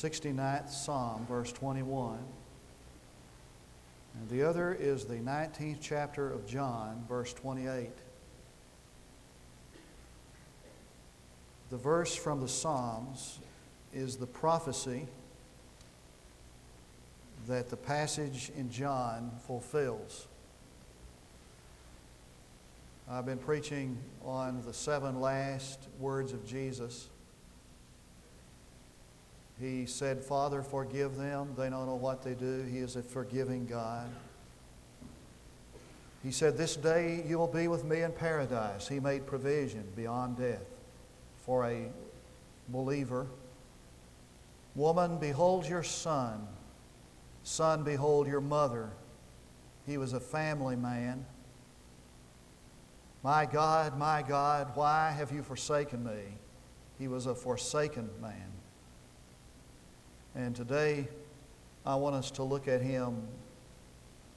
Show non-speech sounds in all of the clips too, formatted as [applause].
69th Psalm, verse 21. And the other is the 19th chapter of John, verse 28. The verse from the Psalms is the prophecy that the passage in John fulfills. I've been preaching on the seven last words of Jesus. He said, Father, forgive them. They don't know what they do. He is a forgiving God. He said, This day you will be with me in paradise. He made provision beyond death for a believer. Woman, behold your son. Son, behold your mother. He was a family man. My God, my God, why have you forsaken me? He was a forsaken man. And today, I want us to look at him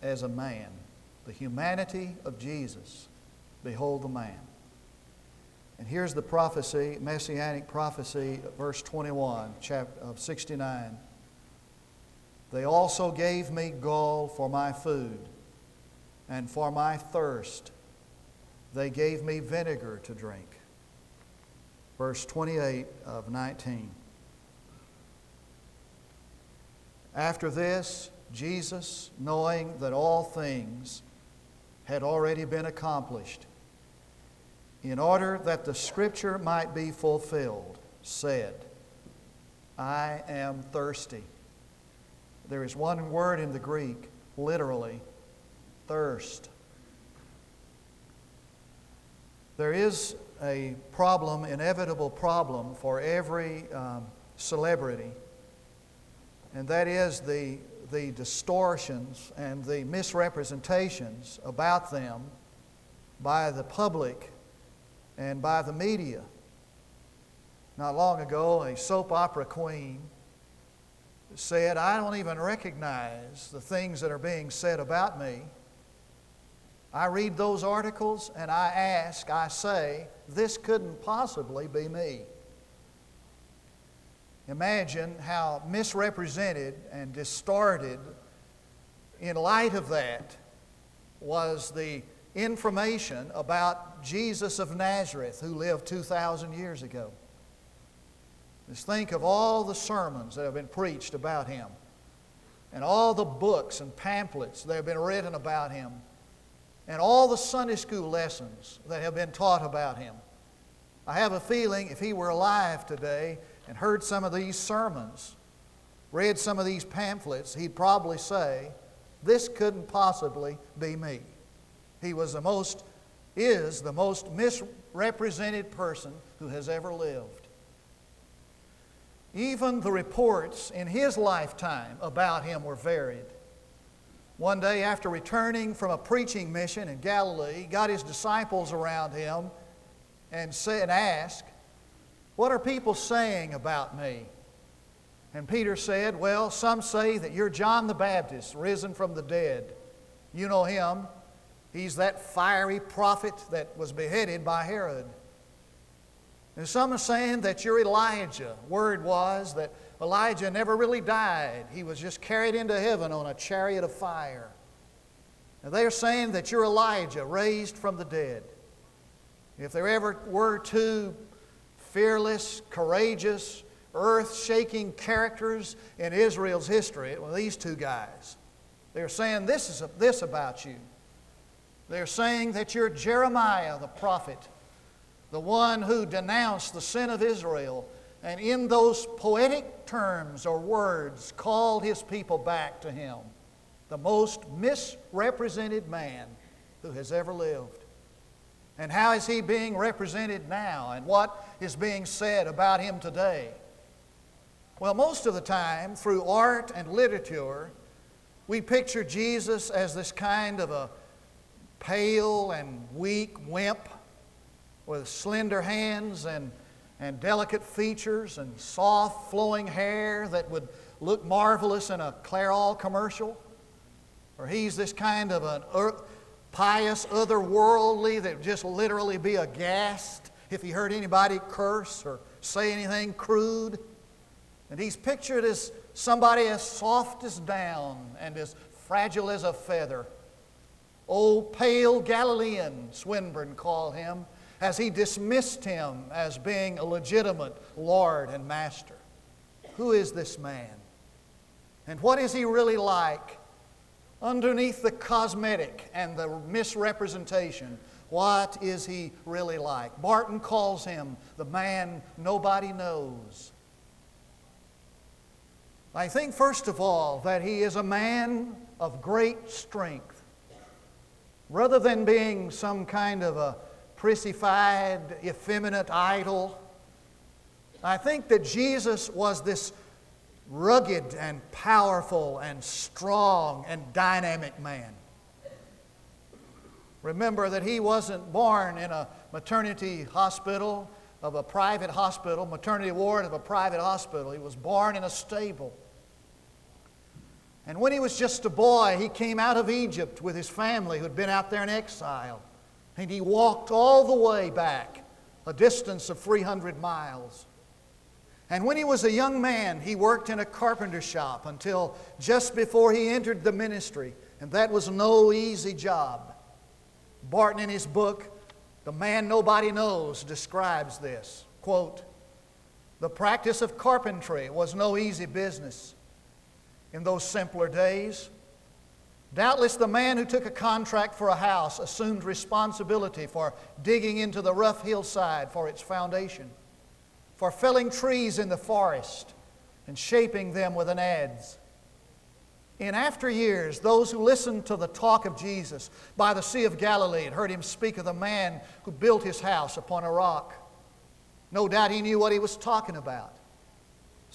as a man. The humanity of Jesus. Behold the man. And here's the prophecy, messianic prophecy, verse 21 chapter of 69. They also gave me gall for my food, and for my thirst they gave me vinegar to drink. Verse 28 of 19. After this, Jesus, knowing that all things had already been accomplished, in order that the scripture might be fulfilled, said, I am thirsty. There is one word in the Greek, literally, thirst. There is a problem, inevitable problem for every um, celebrity, and that is the, the distortions and the misrepresentations about them by the public and by the media. Not long ago, a soap opera queen said, I don't even recognize the things that are being said about me. I read those articles and I ask, I say, this couldn't possibly be me. Imagine how misrepresented and distorted, in light of that, was the information about Jesus of Nazareth who lived 2,000 years ago. Just think of all the sermons that have been preached about him, and all the books and pamphlets that have been written about him, and all the Sunday school lessons that have been taught about him. I have a feeling if he were alive today and heard some of these sermons, read some of these pamphlets, he'd probably say, This couldn't possibly be me. He was the most, is the most misrepresented person who has ever lived. Even the reports in his lifetime about him were varied. One day, after returning from a preaching mission in Galilee, he got his disciples around him and, said, asked, What are people saying about me? And Peter said, Well, some say that you're John the Baptist, risen from the dead. You know him. He's that fiery prophet that was beheaded by Herod. And some are saying that you're Elijah. Word was that Elijah never really died, he was just carried into heaven on a chariot of fire. And they're saying that you're Elijah, raised from the dead. If there ever were two fearless, courageous, earth shaking characters in Israel's history, was these two guys. They're saying this, is, this about you. They're saying that you're Jeremiah the prophet the one who denounced the sin of Israel, and in those poetic terms or words called his people back to him, the most misrepresented man who has ever lived. And how is he being represented now, and what is being said about him today? Well, most of the time, through art and literature, we picture Jesus as this kind of a pale and weak wimp with slender hands and, and delicate features and soft flowing hair that would look marvelous in a Clairol commercial. Or he's this kind of an earth, pious, otherworldly that would just literally be aghast if he heard anybody curse or say anything crude. And he's pictured as somebody as soft as down and as fragile as a feather. Old pale Galilean, Swinburne called him, as he dismissed him as being a legitimate Lord and Master. Who is this man? And what is he really like? Underneath the cosmetic and the misrepresentation, what is he really like? Barton calls him the man nobody knows. I think, first of all, that he is a man of great strength. Rather than being some kind of a prissified, effeminate idol, I think that Jesus was this rugged and powerful and strong and dynamic man. Remember that he wasn't born in a maternity hospital of a private hospital, maternity ward of a private hospital. He was born in a stable. And when he was just a boy, he came out of Egypt with his family who had been out there in exile. And he walked all the way back, a distance of 300 miles. And when he was a young man, he worked in a carpenter shop until just before he entered the ministry. And that was no easy job. Barton, in his book, The Man Nobody Knows, describes this. Quote, the practice of carpentry was no easy business in those simpler days. Doubtless, the man who took a contract for a house assumed responsibility for digging into the rough hillside for its foundation, for felling trees in the forest and shaping them with an adze. In after years, those who listened to the talk of Jesus by the Sea of Galilee and heard him speak of the man who built his house upon a rock, no doubt he knew what he was talking about.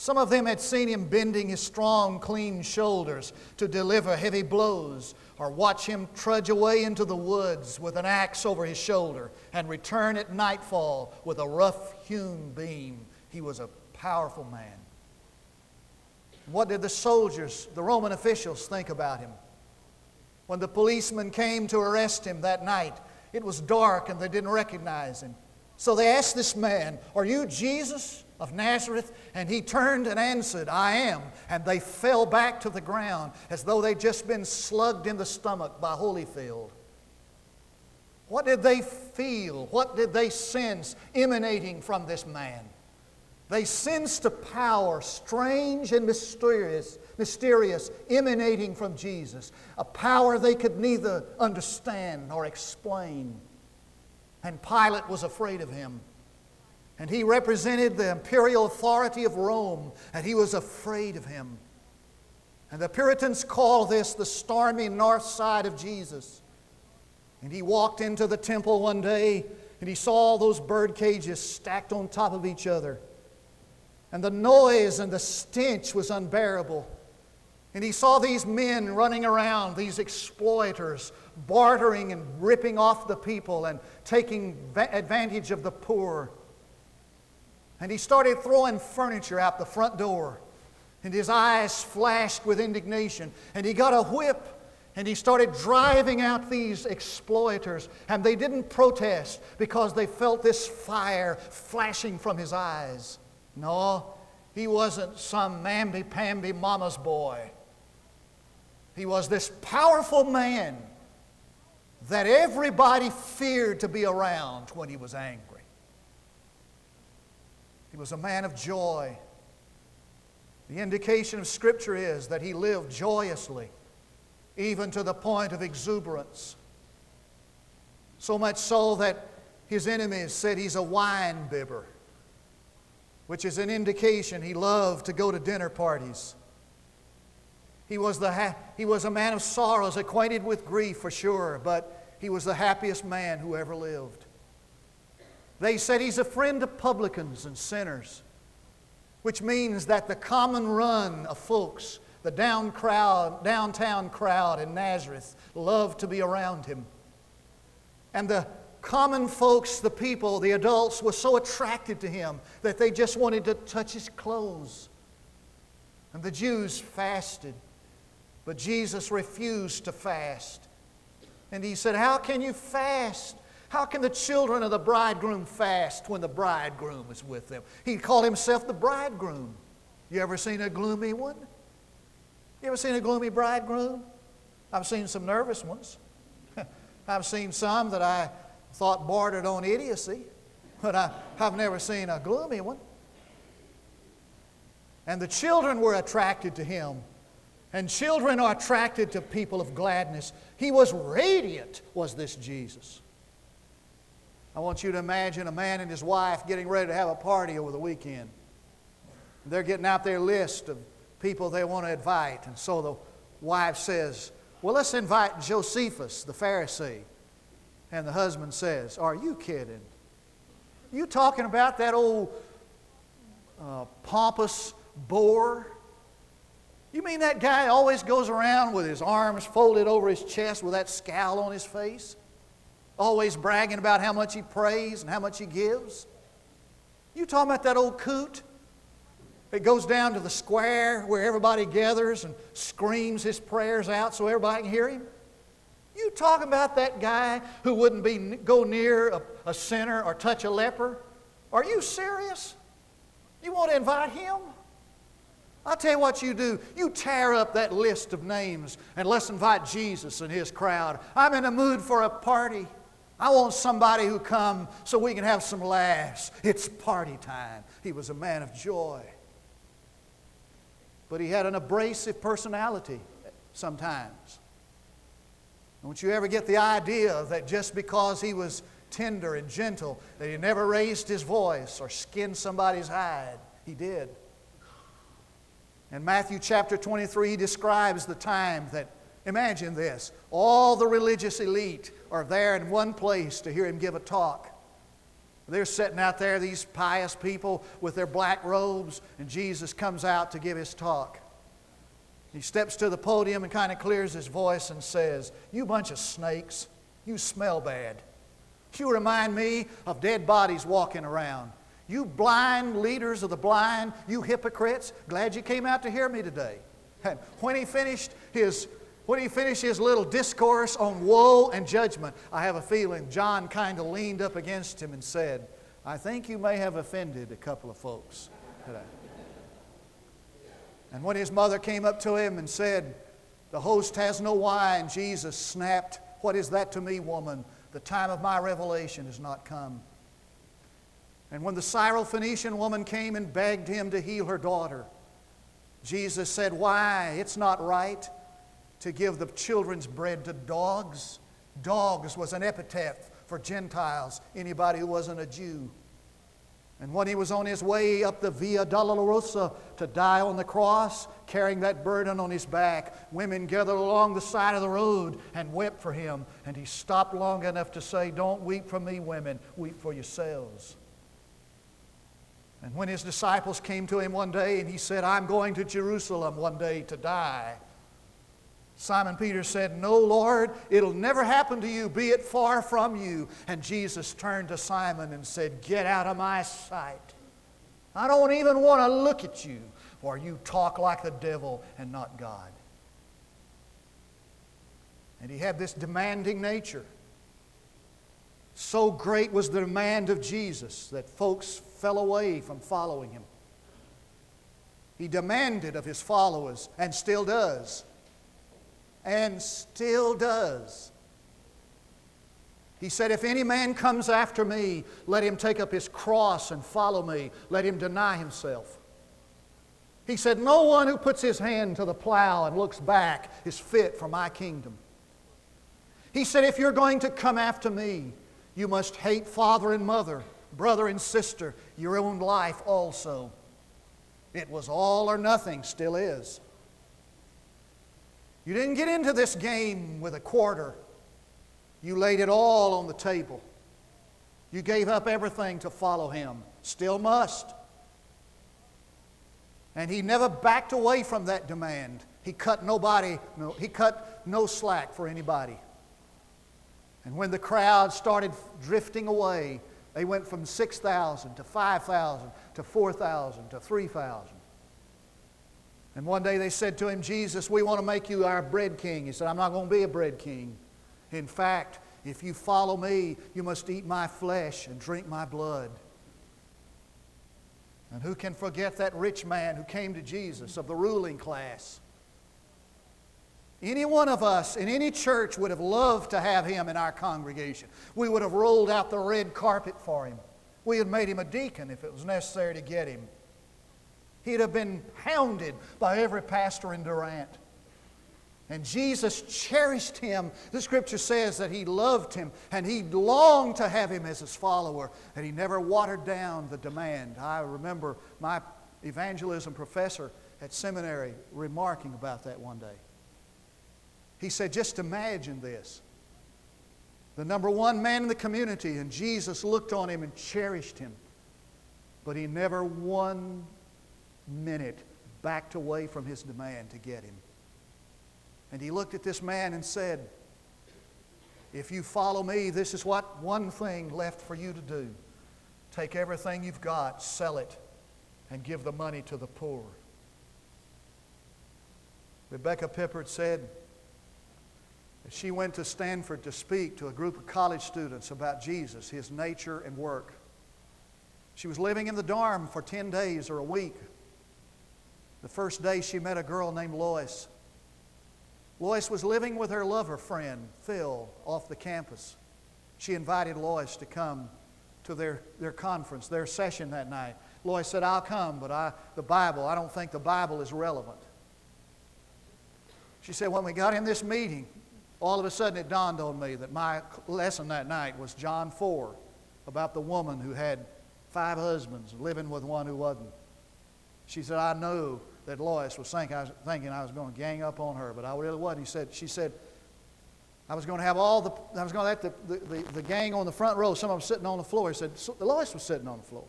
Some of them had seen him bending his strong, clean shoulders to deliver heavy blows, or watch him trudge away into the woods with an axe over his shoulder and return at nightfall with a rough hewn beam. He was a powerful man. What did the soldiers, the Roman officials, think about him? When the policemen came to arrest him that night, it was dark and they didn't recognize him. So they asked this man, Are you Jesus? Of Nazareth? And he turned and answered, I am. And they fell back to the ground as though they'd just been slugged in the stomach by Holyfield. What did they feel? What did they sense emanating from this man? They sensed a power, strange and mysterious, mysterious, emanating from Jesus. A power they could neither understand nor explain. And Pilate was afraid of him. And he represented the imperial authority of Rome, and he was afraid of him. And the Puritans call this the stormy north side of Jesus. And he walked into the temple one day and he saw all those bird cages stacked on top of each other. And the noise and the stench was unbearable. And he saw these men running around, these exploiters, bartering and ripping off the people and taking advantage of the poor. And he started throwing furniture out the front door. And his eyes flashed with indignation. And he got a whip and he started driving out these exploiters. And they didn't protest because they felt this fire flashing from his eyes. No, he wasn't some mamby pamby mama's boy. He was this powerful man that everybody feared to be around when he was angry. He was a man of joy. The indication of Scripture is that he lived joyously, even to the point of exuberance. So much so that his enemies said he's a wine bibber, which is an indication he loved to go to dinner parties. He was, the ha- he was a man of sorrows, acquainted with grief for sure, but he was the happiest man who ever lived. They said he's a friend of publicans and sinners, which means that the common run of folks, the down crowd, downtown crowd in Nazareth, loved to be around him. And the common folks, the people, the adults, were so attracted to him that they just wanted to touch his clothes. And the Jews fasted, but Jesus refused to fast. And he said, How can you fast? How can the children of the bridegroom fast when the bridegroom is with them? He called himself the bridegroom. You ever seen a gloomy one? You ever seen a gloomy bridegroom? I've seen some nervous ones. [laughs] I've seen some that I thought bordered on idiocy, but I, have never seen a gloomy one. And the children were attracted to him. And children are attracted to people of gladness. He was radiant, was this Jesus. I want you to imagine a man and his wife getting ready to have a party over the weekend. They're getting out their list of people they want to invite. And so the wife says, Well, let's invite Josephus, the Pharisee. And the husband says, Are you kidding? You talking about that old uh, pompous bore? You mean that guy always goes around with his arms folded over his chest with that scowl on his face? Always bragging about how much he prays and how much he gives? You talking about that old coot? It goes down to the square where everybody gathers and screams his prayers out so everybody can hear him? You talking about that guy who wouldn't be, go near a, a sinner or touch a leper? Are you serious? You want to invite him? I'll tell you what you do. You tear up that list of names and let's invite Jesus and his crowd. I'm in a mood for a party. I want somebody who come so we can have some laughs. It's party time. He was a man of joy. But he had an abrasive personality sometimes. Don't you ever get the idea that just because he was tender and gentle, that he never raised his voice or skinned somebody's hide? He did. In Matthew chapter 23, he describes the time that, imagine this, all the religious elite are there in one place to hear him give a talk. They're sitting out there, these pious people with their black robes, and Jesus comes out to give his talk. He steps to the podium and kind of clears his voice and says, You bunch of snakes, you smell bad. You remind me of dead bodies walking around. You blind leaders of the blind, you hypocrites, glad you came out to hear me today. And when he finished his when he finished his little discourse on woe and judgment, I have a feeling John kind of leaned up against him and said, I think you may have offended a couple of folks today. And when his mother came up to him and said, The host has no wine, Jesus snapped, What is that to me, woman? The time of my revelation has not come. And when the Syrophoenician woman came and begged him to heal her daughter, Jesus said, Why? It's not right to give the children's bread to dogs. Dogs was an epithet for Gentiles, anybody who wasn't a Jew. And when he was on his way up the Via Dolorosa to die on the cross, carrying that burden on his back, women gathered along the side of the road and wept for him. And he stopped long enough to say, Don't weep for me, women, weep for yourselves. And when his disciples came to him one day and he said, I'm going to Jerusalem one day to die, Simon Peter said, No, Lord, it'll never happen to you, be it far from you. And Jesus turned to Simon and said, Get out of my sight. I don't even want to look at you, for you talk like the devil and not God. And he had this demanding nature. So great was the demand of Jesus that folks fell away from following him. He demanded of his followers, and still does, and still does. He said, If any man comes after me, let him take up his cross and follow me. Let him deny himself. He said, No one who puts his hand to the plow and looks back is fit for my kingdom. He said, If you're going to come after me, you must hate father and mother, brother and sister, your own life also. It was all or nothing, still is. You didn't get into this game with a quarter. You laid it all on the table. You gave up everything to follow him. Still must. And he never backed away from that demand. He cut nobody, no, he cut no slack for anybody. And when the crowd started drifting away, they went from 6,000 to 5,000 to 4,000 to 3,000. And one day they said to him, Jesus, we want to make you our bread king. He said, I'm not going to be a bread king. In fact, if you follow me, you must eat my flesh and drink my blood. And who can forget that rich man who came to Jesus of the ruling class? Any one of us in any church would have loved to have him in our congregation. We would have rolled out the red carpet for him. We had made him a deacon if it was necessary to get him. He'd have been hounded by every pastor in Durant. And Jesus cherished him. The scripture says that he loved him and he longed to have him as his follower, and he never watered down the demand. I remember my evangelism professor at seminary remarking about that one day. He said, Just imagine this. The number one man in the community, and Jesus looked on him and cherished him. But he never one minute backed away from his demand to get him. And he looked at this man and said, If you follow me, this is what one thing left for you to do. Take everything you've got, sell it, and give the money to the poor. Rebecca Pippert said, she went to Stanford to speak to a group of college students about Jesus, his nature and work. She was living in the dorm for 10 days or a week. The first day she met a girl named Lois. Lois was living with her lover friend, Phil, off the campus. She invited Lois to come to their, their conference, their session that night. Lois said, I'll come, but I, the Bible, I don't think the Bible is relevant. She said, when we got in this meeting, all of a sudden it dawned on me that my lesson that night was John 4 about the woman who had five husbands living with one who wasn't. She said, I know that Lois was thinking I was, thinking I was going to gang up on her, but I really wasn't. He said, she said, I was going to have all the, I was going to let the, the, the, the gang on the front row, some of them sitting on the floor. He said, Lois was sitting on the floor.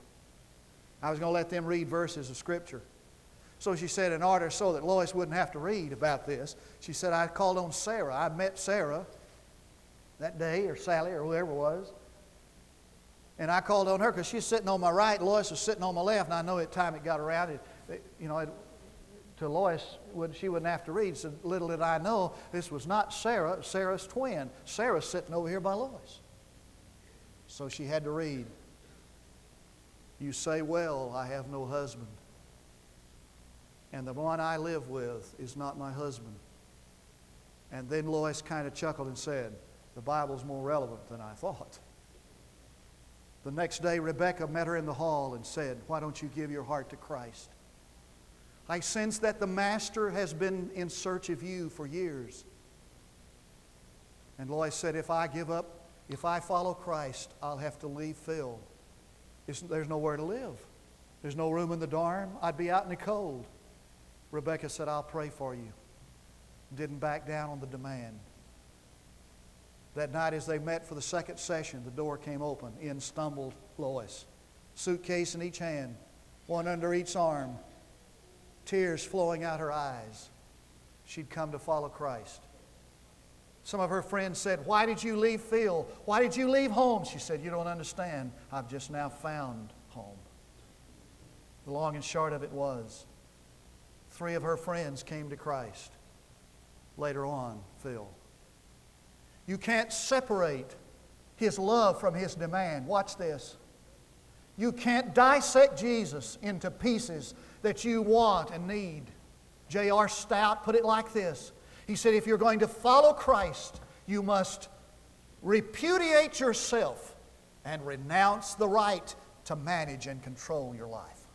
I was going to let them read verses of Scripture. So she said, in order so that Lois wouldn't have to read about this, she said, I called on Sarah. I met Sarah that day, or Sally, or whoever it was. And I called on her because she's sitting on my right, Lois was sitting on my left, and I know at the time it got around, it, it you know, it, to Lois, she wouldn't have to read. So little did I know, this was not Sarah, Sarah's twin. Sarah's sitting over here by Lois. So she had to read. You say, Well, I have no husband and the one I live with is not my husband. And then Lois kind of chuckled and said, The Bible's more relevant than I thought. The next day, Rebecca met her in the hall and said, Why don't you give your heart to Christ? I sense that the Master has been in search of you for years. And Lois said, If I give up, if I follow Christ, I'll have to leave Phil. there's nowhere to live. There's no room in the dorm. I'd be out in the cold. Rebecca said, I'll pray for you. Didn't back down on the demand. That night, as they met for the second session, the door came open. In stumbled Lois, suitcase in each hand, one under each arm, tears flowing out her eyes. She'd come to follow Christ. Some of her friends said, Why did you leave Phil? Why did you leave home? She said, You don't understand. I've just now found home. The long and short of it was, Three of her friends came to Christ. Later on, Phil. You can't separate his love from his demand. Watch this. You can't dissect Jesus into pieces that you want and need. J.R. Stott put it like this He said, If you're going to follow Christ, you must repudiate yourself and renounce the right to manage and control your life.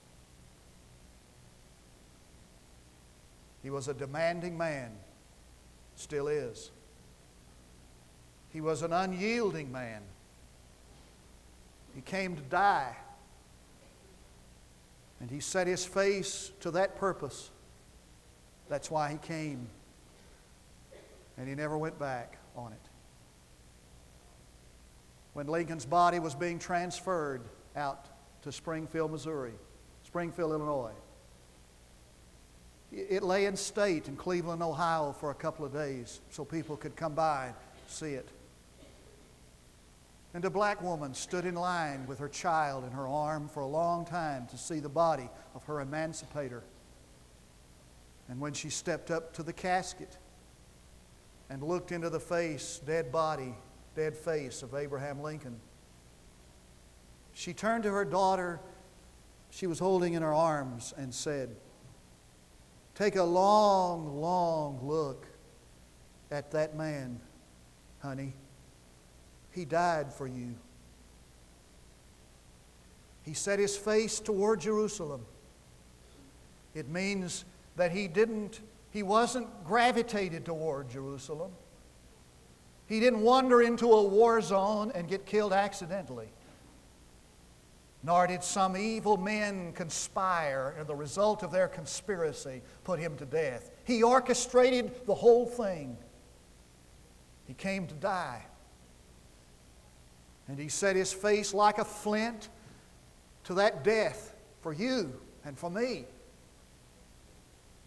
He was a demanding man, still is. He was an unyielding man. He came to die. And he set his face to that purpose. That's why he came. And he never went back on it. When Lincoln's body was being transferred out to Springfield, Missouri, Springfield, Illinois, it lay in state in Cleveland, Ohio for a couple of days so people could come by and see it. And a black woman stood in line with her child in her arm for a long time to see the body of her emancipator. And when she stepped up to the casket and looked into the face, dead body, dead face of Abraham Lincoln, she turned to her daughter she was holding in her arms and said, Take a long, long look at that man, honey. He died for you. He set his face toward Jerusalem. It means that he didn't, he wasn't gravitated toward Jerusalem. He didn't wander into a war zone and get killed accidentally. Nor did some evil men conspire, and the result of their conspiracy put him to death. He orchestrated the whole thing. He came to die. And he set his face like a flint to that death for you and for me.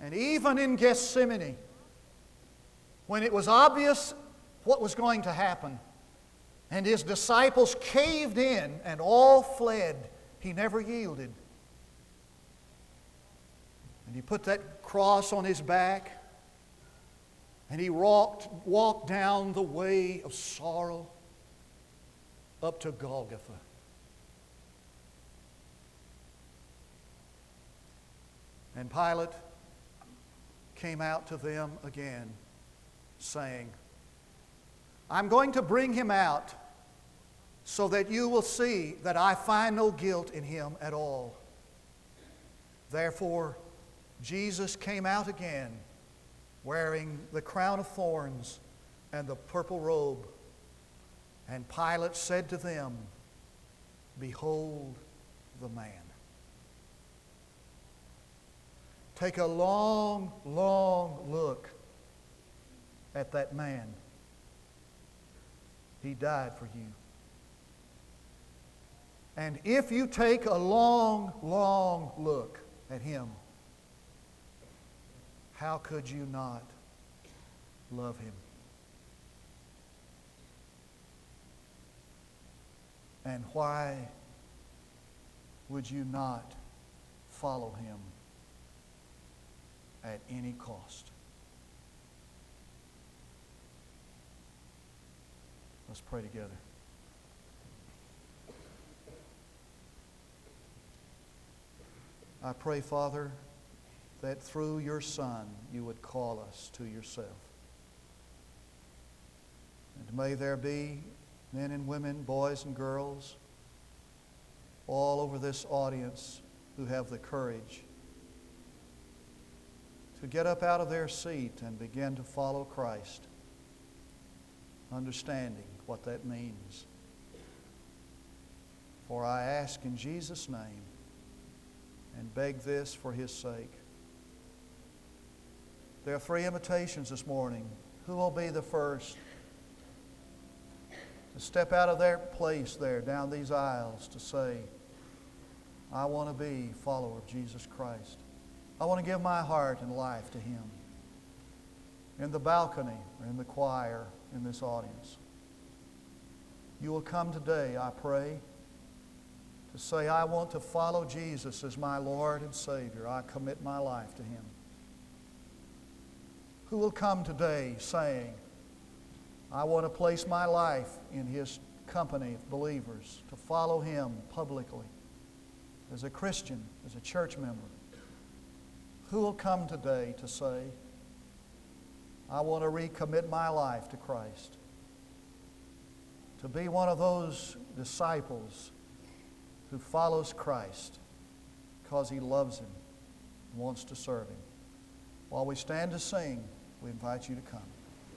And even in Gethsemane, when it was obvious what was going to happen, and his disciples caved in and all fled, he never yielded. And he put that cross on his back, and he walked, walked down the way of sorrow up to Golgotha. And Pilate came out to them again, saying, I'm going to bring him out so that you will see that I find no guilt in him at all. Therefore, Jesus came out again wearing the crown of thorns and the purple robe. And Pilate said to them, Behold the man. Take a long, long look at that man. He died for you. And if you take a long, long look at him, how could you not love him? And why would you not follow him? at any cost. Let's pray together. I pray, Father, that through your Son you would call us to yourself. And may there be men and women, boys and girls, all over this audience who have the courage to get up out of their seat and begin to follow Christ, understanding what that means. For I ask in Jesus' name and beg this for his sake. There are three invitations this morning. Who will be the first to step out of their place there down these aisles to say, I want to be a follower of Jesus Christ? I want to give my heart and life to Him. In the balcony or in the choir in this audience. You will come today, I pray, to say, I want to follow Jesus as my Lord and Savior. I commit my life to Him. Who will come today saying, I want to place my life in His company of believers, to follow Him publicly as a Christian, as a church member? Who will come today to say, I want to recommit my life to Christ? To be one of those disciples who follows Christ because he loves him and wants to serve him. While we stand to sing, we invite you to come.